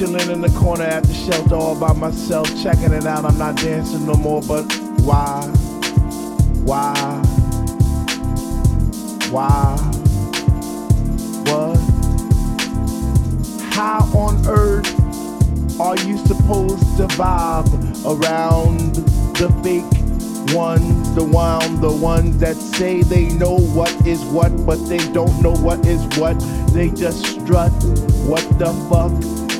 Chilling in the corner at the shelter all by myself, checking it out. I'm not dancing no more, but why? Why? Why? What? How on earth are you supposed to vibe around the fake ones, the one, the ones that say they know what is what, but they don't know what is what. They just strut. What the fuck?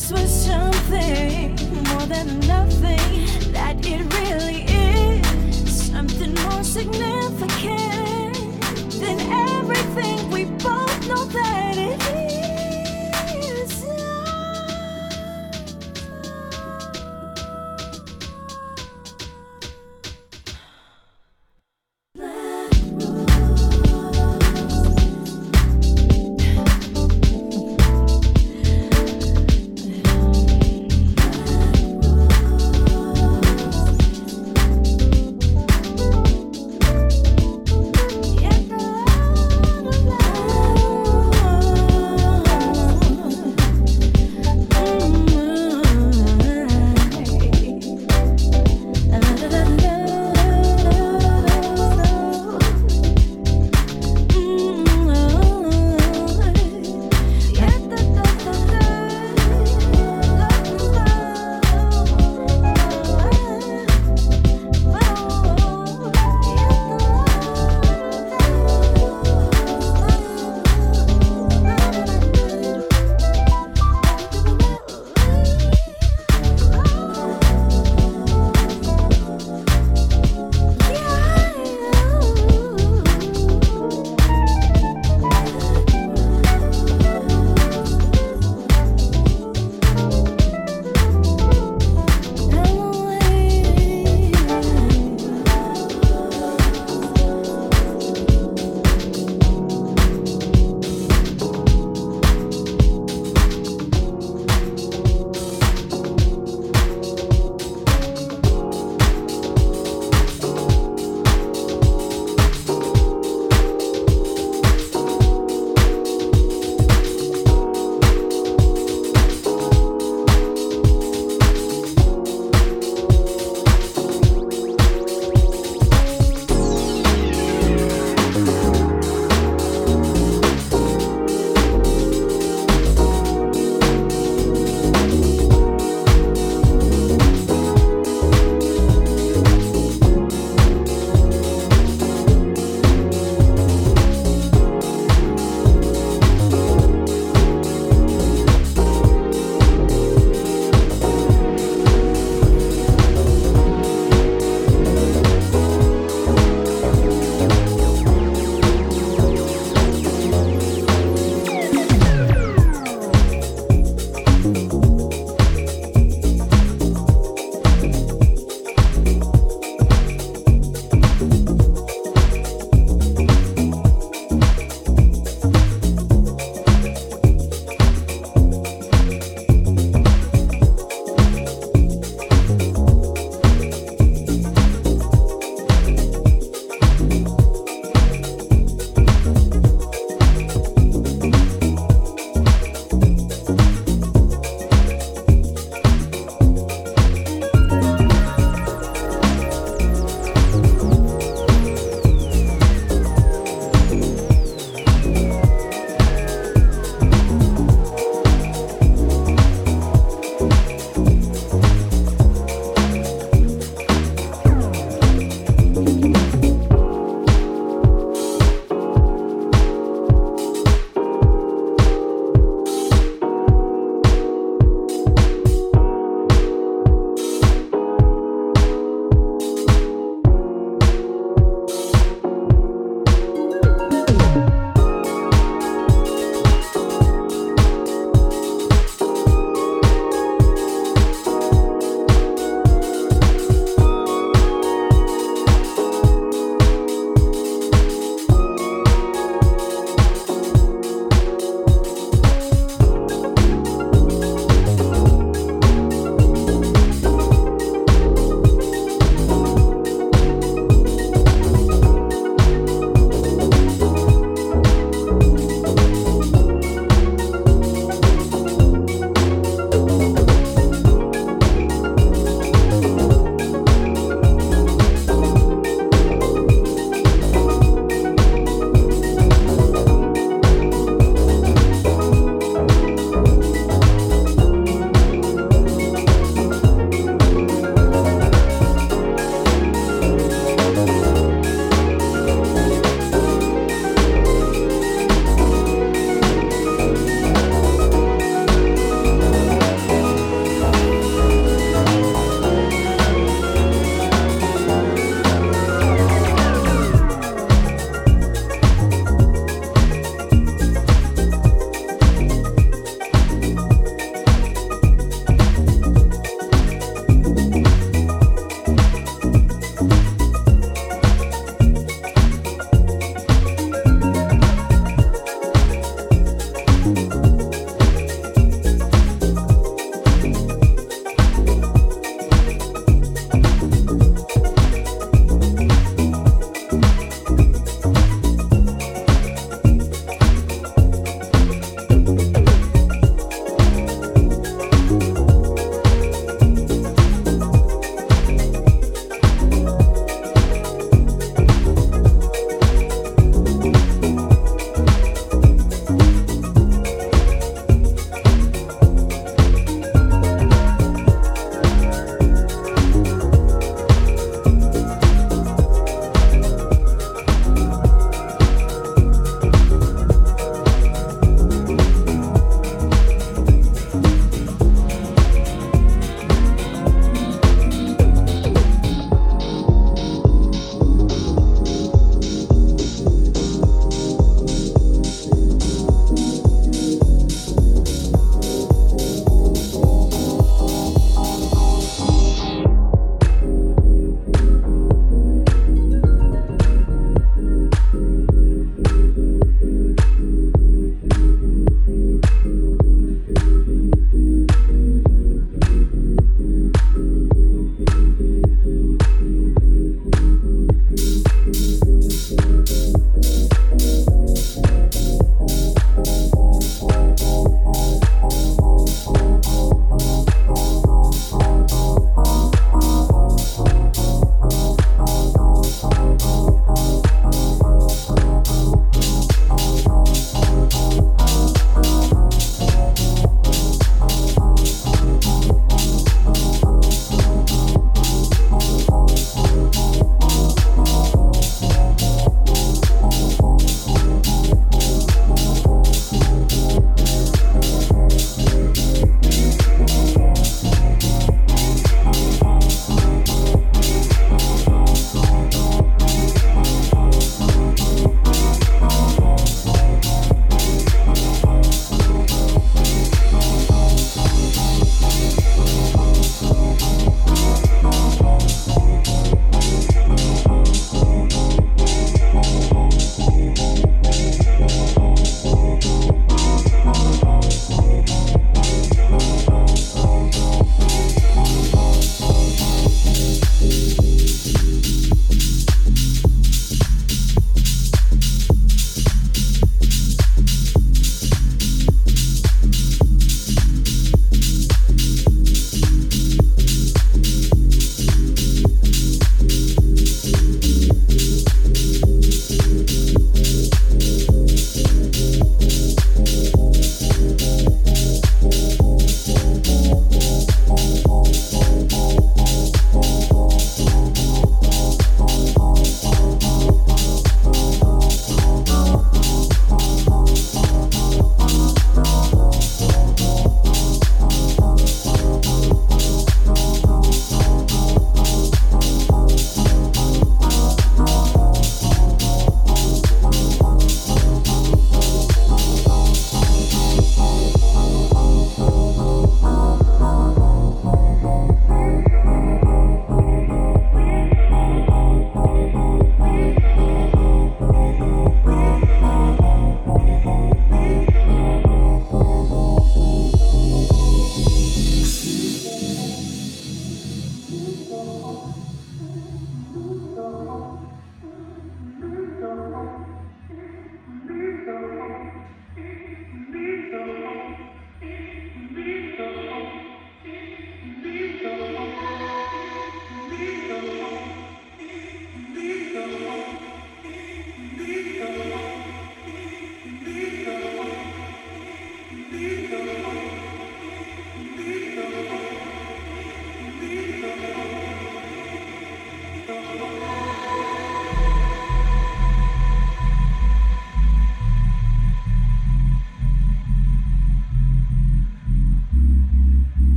this was something more than nothing, that it really is something more significant than everything we both know that it is.